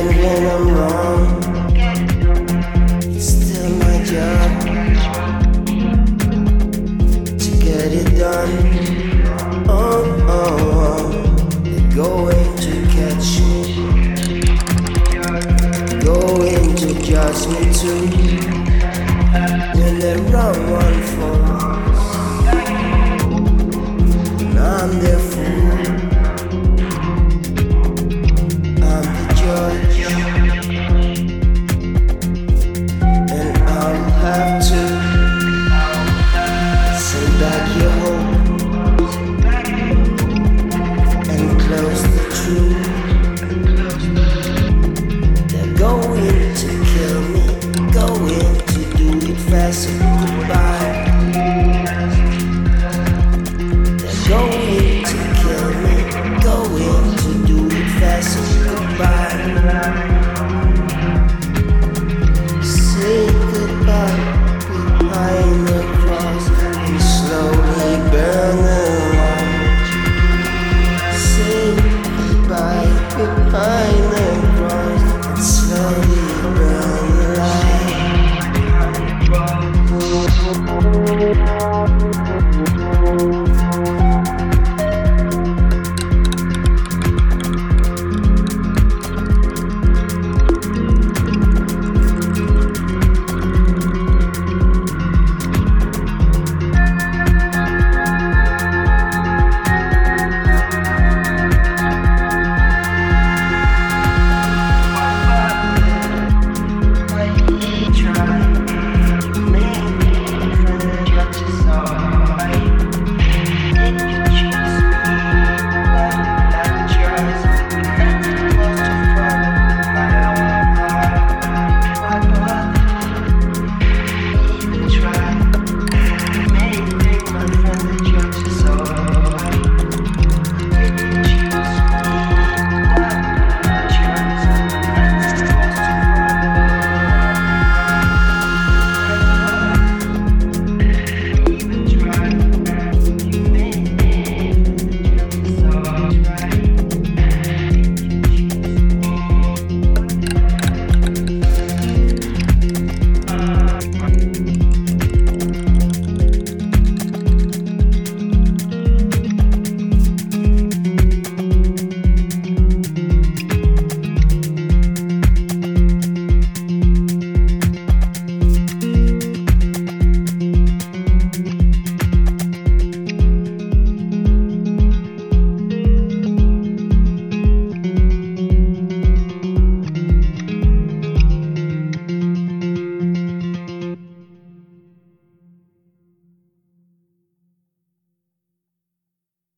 I'm wrong. It's still my job to get it done. Oh, oh, oh. they're going to catch me, going to me too. When they run one for eyes.